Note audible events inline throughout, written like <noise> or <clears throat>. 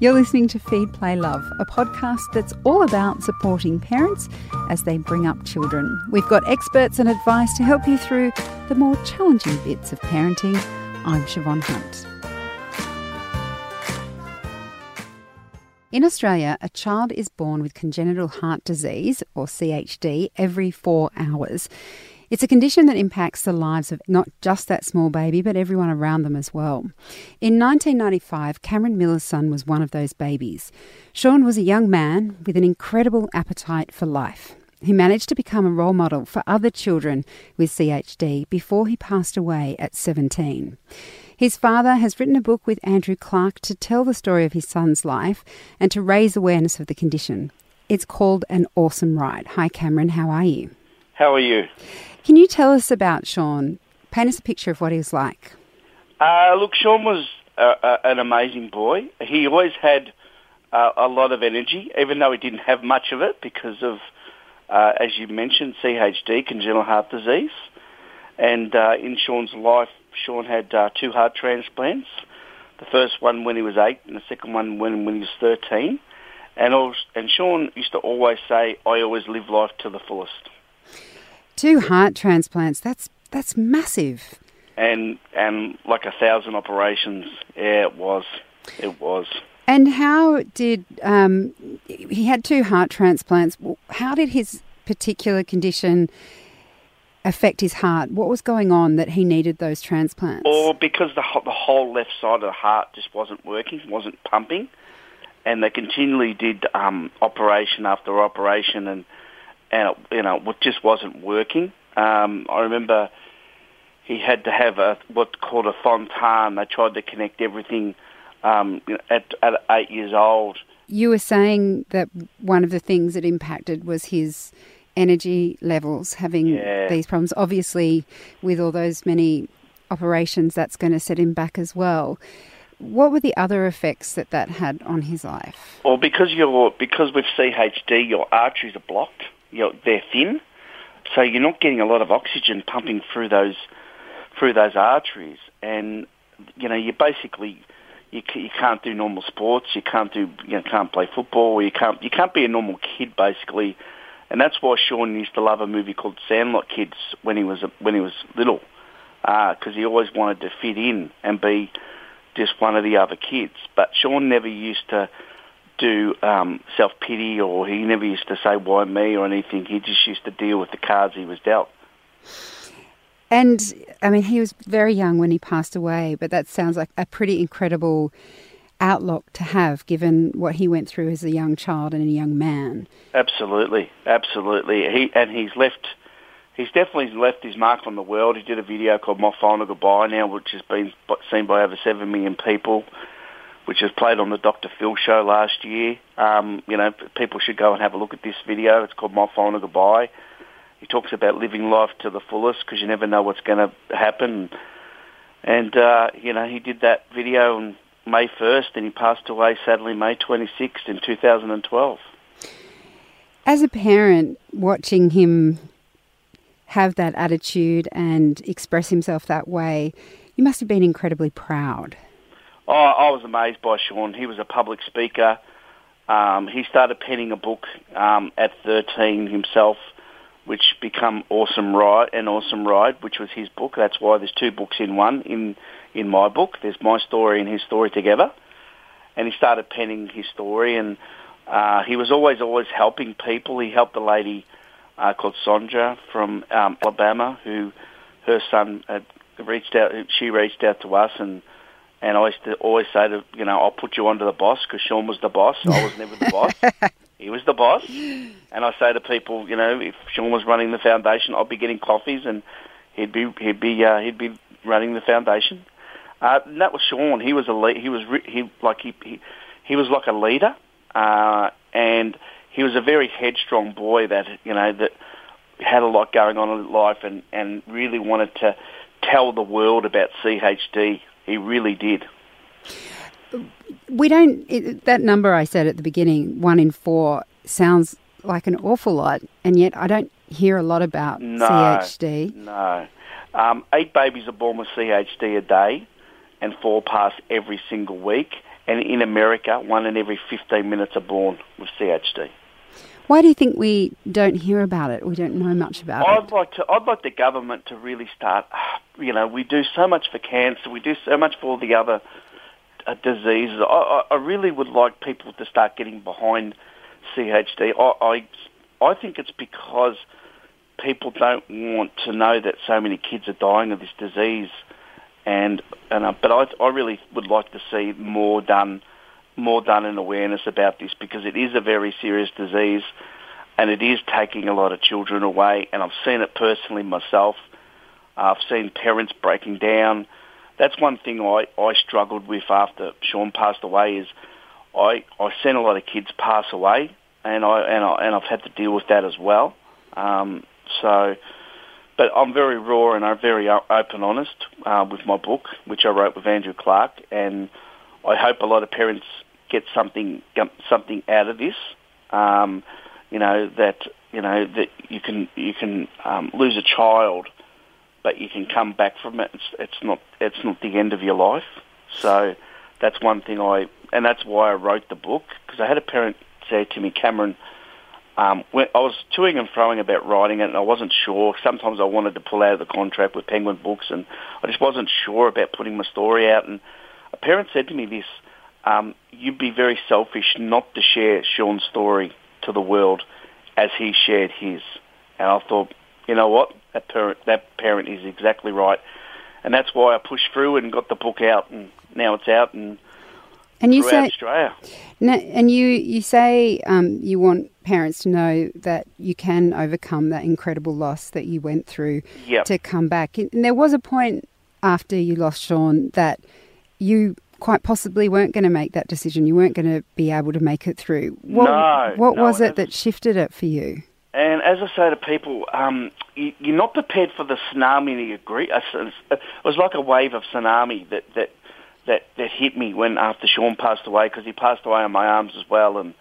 You're listening to Feed Play Love, a podcast that's all about supporting parents as they bring up children. We've got experts and advice to help you through the more challenging bits of parenting. I'm Siobhan Hunt. In Australia, a child is born with congenital heart disease, or CHD, every four hours. It's a condition that impacts the lives of not just that small baby, but everyone around them as well. In 1995, Cameron Miller's son was one of those babies. Sean was a young man with an incredible appetite for life. He managed to become a role model for other children with CHD before he passed away at 17. His father has written a book with Andrew Clark to tell the story of his son's life and to raise awareness of the condition. It's called An Awesome Ride. Hi, Cameron, how are you? How are you? Can you tell us about Sean? Paint us a picture of what he was like. Uh, look, Sean was an amazing boy. He always had uh, a lot of energy, even though he didn't have much of it because of, uh, as you mentioned, CHD, congenital heart disease. And uh, in Sean's life, Sean had two heart transplants. The first one when he was eight, and the second one when, when he was 13. And, and Sean used to always say, I always live life to the fullest. Two heart transplants. That's that's massive. And and like a thousand operations. Yeah, it was. It was. And how did um, he had two heart transplants? How did his particular condition affect his heart? What was going on that he needed those transplants? Or because the the whole left side of the heart just wasn't working, wasn't pumping, and they continually did um, operation after operation, and and it, you know, it just wasn't working. Um, I remember he had to have a what's called a fontan. They tried to connect everything um, at, at eight years old. You were saying that one of the things that impacted was his energy levels, having yeah. these problems. Obviously, with all those many operations, that's going to set him back as well. What were the other effects that that had on his life? Well, because you're because with CHD, your arteries are blocked you know, they're thin, so you're not getting a lot of oxygen pumping through those through those arteries, and you know you basically you you can't do normal sports, you can't do you know, can't play football, you can't you can't be a normal kid basically, and that's why Sean used to love a movie called Sandlot Kids when he was when he was little, because uh, he always wanted to fit in and be just one of the other kids. But Sean never used to do um, self pity, or he never used to say why me or anything. He just used to deal with the cards he was dealt. And I mean, he was very young when he passed away, but that sounds like a pretty incredible outlook to have, given what he went through as a young child and a young man. Absolutely, absolutely. He and he's left. He's definitely left his mark on the world. He did a video called "My Final Goodbye" now, which has been seen by over seven million people which was played on the Dr. Phil show last year. Um, you know, people should go and have a look at this video. It's called My Final Goodbye. He talks about living life to the fullest because you never know what's going to happen. And, uh, you know, he did that video on May 1st and he passed away sadly May 26th in 2012. As a parent, watching him have that attitude and express himself that way, you must have been incredibly proud. Oh, I was amazed by Sean. He was a public speaker. Um, he started penning a book um, at 13 himself, which become Awesome Ride and Awesome Ride, which was his book. That's why there's two books in one in in my book. There's my story and his story together. And he started penning his story, and uh, he was always always helping people. He helped a lady uh, called Sondra from um, Alabama, who her son had reached out. She reached out to us and and I used to always say to, you know, I'll put you onto the boss because Sean was the boss. I was never the boss. <laughs> He was the boss. And I say to people, you know, if Sean was running the foundation, I'd be getting coffees and he'd be, he'd be, uh, he'd be running the foundation. Uh, and that was Sean. He was a le- he was re- he like he, he he was like a leader, uh, and he was a very headstrong boy that you know that had a lot going on in life and and really wanted to tell the world about CHD he really did. We don't, it, that number I said at the beginning, one in four, sounds like an awful lot, and yet I don't hear a lot about no, CHD. No. Um, eight babies are born with CHD a day, and four pass every single week. and in America, one in every 15 minutes are born with CHD. Why do you think we don't hear about it? We don't know much about I'd it. like to. I'd like the government to really start. <sighs> You know, we do so much for cancer. We do so much for all the other uh, diseases. I, I, really would like people to start getting behind CHD. I, I, I think it's because people don't want to know that so many kids are dying of this disease, and and uh, but I, I really would like to see more done, more done in awareness about this because it is a very serious disease, and it is taking a lot of children away, and I've seen it personally myself. I've seen parents breaking down. That's one thing I, I struggled with after Sean passed away is I, I've seen a lot of kids pass away and I and I and I've had to deal with that as well. Um, so, but I'm very raw and I'm very open, honest uh, with my book, which I wrote with Andrew Clark, and I hope a lot of parents get something something out of this. Um, you know that you know that you can you can um, lose a child but you can come back from it. It's, it's not it's not the end of your life. So that's one thing I and that's why I wrote the book because I had a parent say to me, Cameron. Um, when I was toing and throwing about writing it, and I wasn't sure. Sometimes I wanted to pull out of the contract with Penguin Books, and I just wasn't sure about putting my story out. And a parent said to me this: um, "You'd be very selfish not to share Sean's story to the world as he shared his." And I thought, you know what? That parent, that parent is exactly right, and that's why I pushed through and got the book out, and now it's out and. And you say, Australia. and you you say um, you want parents to know that you can overcome that incredible loss that you went through yep. to come back. And there was a point after you lost Sean that you quite possibly weren't going to make that decision. You weren't going to be able to make it through. What, no. What no, was it that shifted it for you? And as I say to people, um, you, are not prepared for the tsunami you agree. It was like a wave of tsunami that that that, that hit me when after Sean passed away because he passed away on my arms as well, and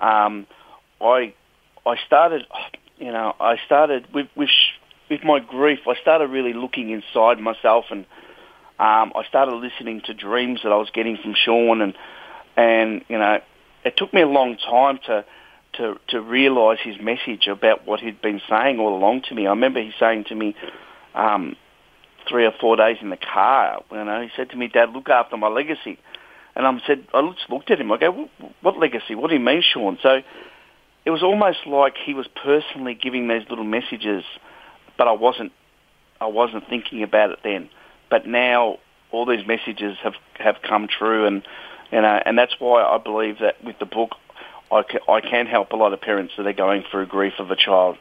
um, I I started, you know, I started with with with my grief. I started really looking inside myself, and um, I started listening to dreams that I was getting from Sean, and and you know, it took me a long time to to to realise his message about what he'd been saying all along to me. I remember he saying to me um, three or four days in the car. You know, he said to me, "Dad, look after my legacy." And I said, I just looked at him. I go, "What legacy? What do you mean, Sean?" So it was almost like he was personally giving these little messages, but I wasn't. I wasn't thinking about it then. But now all these messages have have come true, and you know, and that's why I believe that with the book, I can, I can help a lot of parents that are going through grief of a child,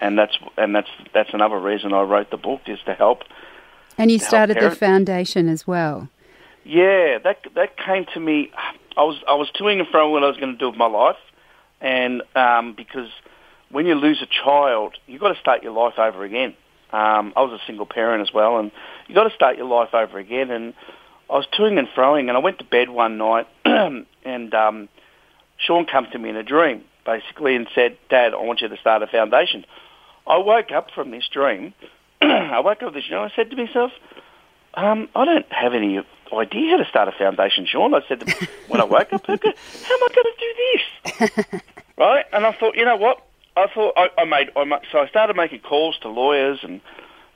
and that's and that's that's another reason I wrote the book is to help. And you started the foundation as well. Yeah, that that came to me. I was I was toing and fro what I was going to do with my life, and um, because when you lose a child, you've got to start your life over again. Um, I was a single parent as well, and you've got to start your life over again. And I was toing and froing, and I went to bed one night, <clears throat> and um, Sean came to me in a dream, basically, and said, Dad, I want you to start a foundation. I woke up from this dream. <clears throat> I woke up this dream. I said to myself, um, I don't have any idea how to start a foundation, Sean. I said to, <laughs> when I woke up, how am I going to do this? <laughs> right? And I thought, you know what? I thought I, I made, I so I started making calls to lawyers and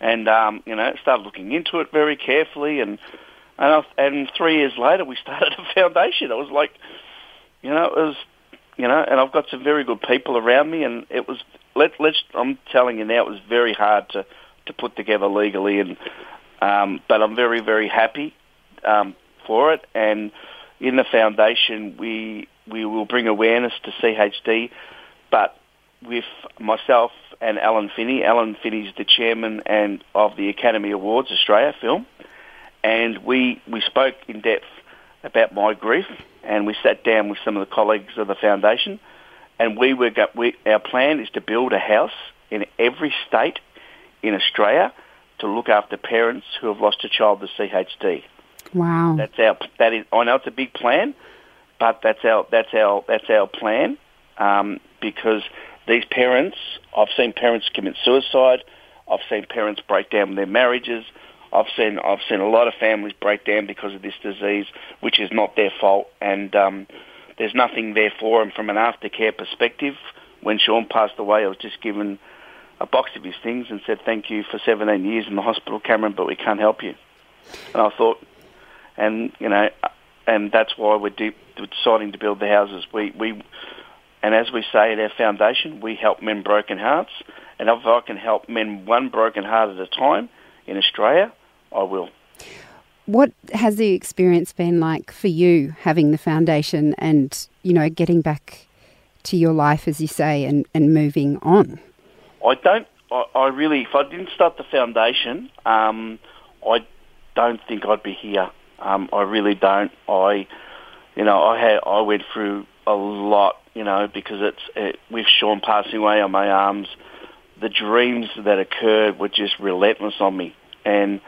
and um, you know started looking into it very carefully and and I, and three years later we <laughs> started a foundation. I was like, you know, it was, you know, and I've got some very good people around me, and it was. Let, let's. I'm telling you now, it was very hard to to put together legally, and um, but I'm very very happy um, for it. And in the foundation, we we will bring awareness to CHD, but with myself and Alan Finney. Alan Finney's the chairman and of the Academy Awards Australia film, and we we spoke in depth about my grief and we sat down with some of the colleagues of the foundation, and we were we, our plan is to build a house in every state in Australia to look after parents who have lost a child to CHD. Wow, that's our that is. I know it's a big plan, but that's our that's our that's our plan um, because these parents. I've seen parents commit suicide. I've seen parents break down their marriages. I've seen I've seen a lot of families break down because of this disease, which is not their fault, and um, there's nothing there for them from an aftercare perspective. When Sean passed away, I was just given a box of his things and said, "Thank you for 17 years in the hospital, Cameron, but we can't help you." And I thought, and you know, and that's why we're de- deciding to build the houses. We we, and as we say at our foundation, we help men broken hearts, and if I can help men one broken heart at a time in Australia, I will. What has the experience been like for you having the foundation and, you know, getting back to your life, as you say, and, and moving on? I don't, I, I really, if I didn't start the foundation, um, I don't think I'd be here. Um, I really don't. I, you know, I had, I went through a lot, you know, because it's, it, with Sean passing away on my arms, the dreams that occurred were just relentless on me. And,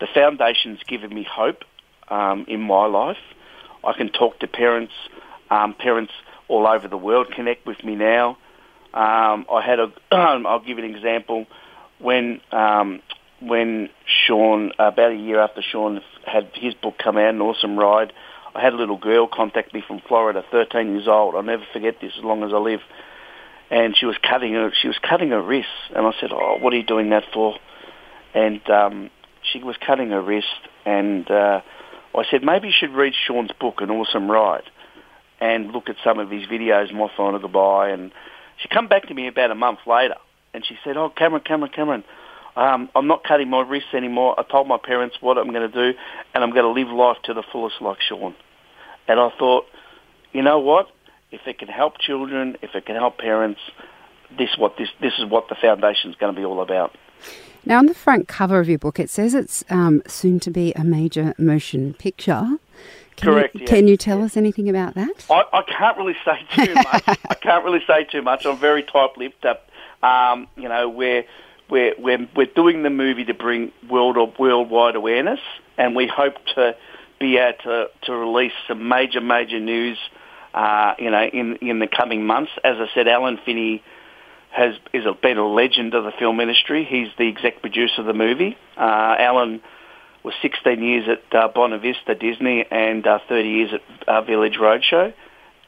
the foundation's given me hope um, in my life. I can talk to parents. Um, parents all over the world connect with me now. Um, I had a. <clears throat> I'll give you an example. When um, when Sean, about a year after Sean had his book come out, An Awesome Ride, I had a little girl contact me from Florida, 13 years old. I'll never forget this as long as I live. And she was cutting her. She was cutting her wrists, and I said, "Oh, what are you doing that for?" And um, she was cutting her wrist, and uh, I said maybe you should read Sean's book, An Awesome Ride, and look at some of his videos, My Final Goodbye. And she come back to me about a month later, and she said, "Oh, Cameron, Cameron, Cameron." Um, I'm not cutting my wrists anymore. I told my parents what I'm going to do, and I'm going to live life to the fullest like Sean. And I thought, you know what? If it can help children, if it can help parents, this what this this is what the foundation is going to be all about. Now, on the front cover of your book, it says it's um, soon to be a major motion picture. Can Correct. You, yeah. Can you tell us anything about that? I, I can't really say too much. <laughs> I can't really say too much. I'm very tight-lipped. Up, um, you know, we're we're we're we're doing the movie to bring world or worldwide awareness, and we hope to be able to to release some major major news. Uh, you know, in in the coming months. As I said, Alan Finney has is a, been a legend of the film industry. He's the exec producer of the movie. Uh, Alan was 16 years at uh, Buena Vista Disney and uh, 30 years at uh, Village Roadshow.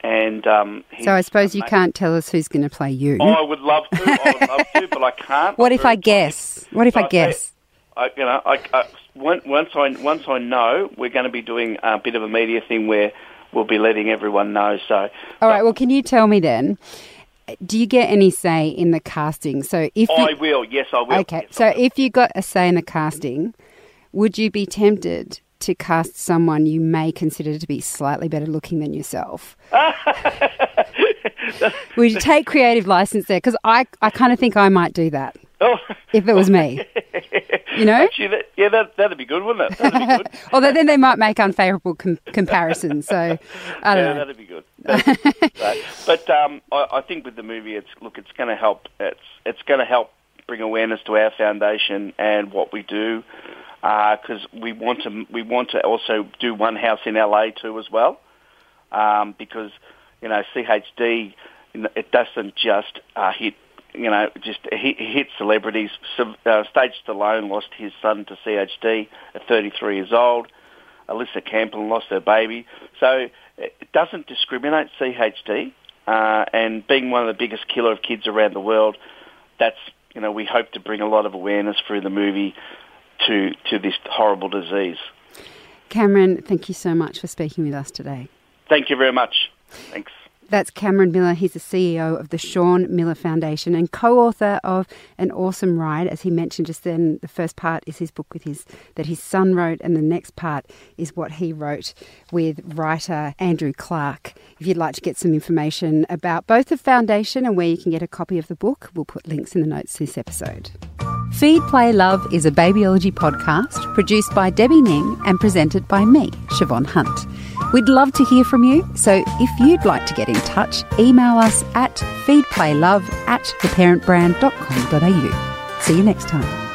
And um, so I suppose you can't tell us who's going to play you. Oh, I would love to. I would love to, but I can't. <laughs> What I'm if I guess? What if I, I guess? I, you know, I, I, once I once I know, we're going to be doing a bit of a media thing where we'll be letting everyone know. So, all right. Well, can you tell me then? Do you get any say in the casting? So if I you, will, yes, I will. okay, Yes, so will. if you got a say in the casting, would you be tempted to cast someone you may consider to be slightly better looking than yourself? <laughs> would you take creative license there? Because I, I kind of think I might do that Oh. if it was me. <laughs> You know? Actually, that, yeah, that that'd be good, wouldn't it? That'd be good. <laughs> Although then they might make unfavourable com- comparisons. So I don't yeah, know. that'd be good. That'd. <laughs> But um, I, I think with the movie, it's look, it's going to help. It's it's going to help bring awareness to our foundation and what we do, because we want to we want to also do one house in LA too as well, um, because you know CHD it doesn't just uh, hit you know, just hit, hit celebrities. Uh, Stage Stallone lost his son to CHD at 33 years old. Alyssa Campbell lost her baby. So it doesn't discriminate CHD. Uh, and being one of the biggest killer of kids around the world, that's, you know, we hope to bring a lot of awareness through the movie to, to this horrible disease. Cameron, thank you so much for speaking with us today. Thank you very much. Thanks. That's Cameron Miller. He's the CEO of the Sean Miller Foundation and co-author of An Awesome Ride. As he mentioned just then, the first part is his book with his that his son wrote, and the next part is what he wrote with writer Andrew Clark. If you'd like to get some information about both the foundation and where you can get a copy of the book, we'll put links in the notes to this episode. Feed, Play, Love is a babyology podcast produced by Debbie Ning and presented by me, Siobhan Hunt. We'd love to hear from you, so if you'd like to get in touch, email us at feedplaylove at theparentbrand.com.au. See you next time.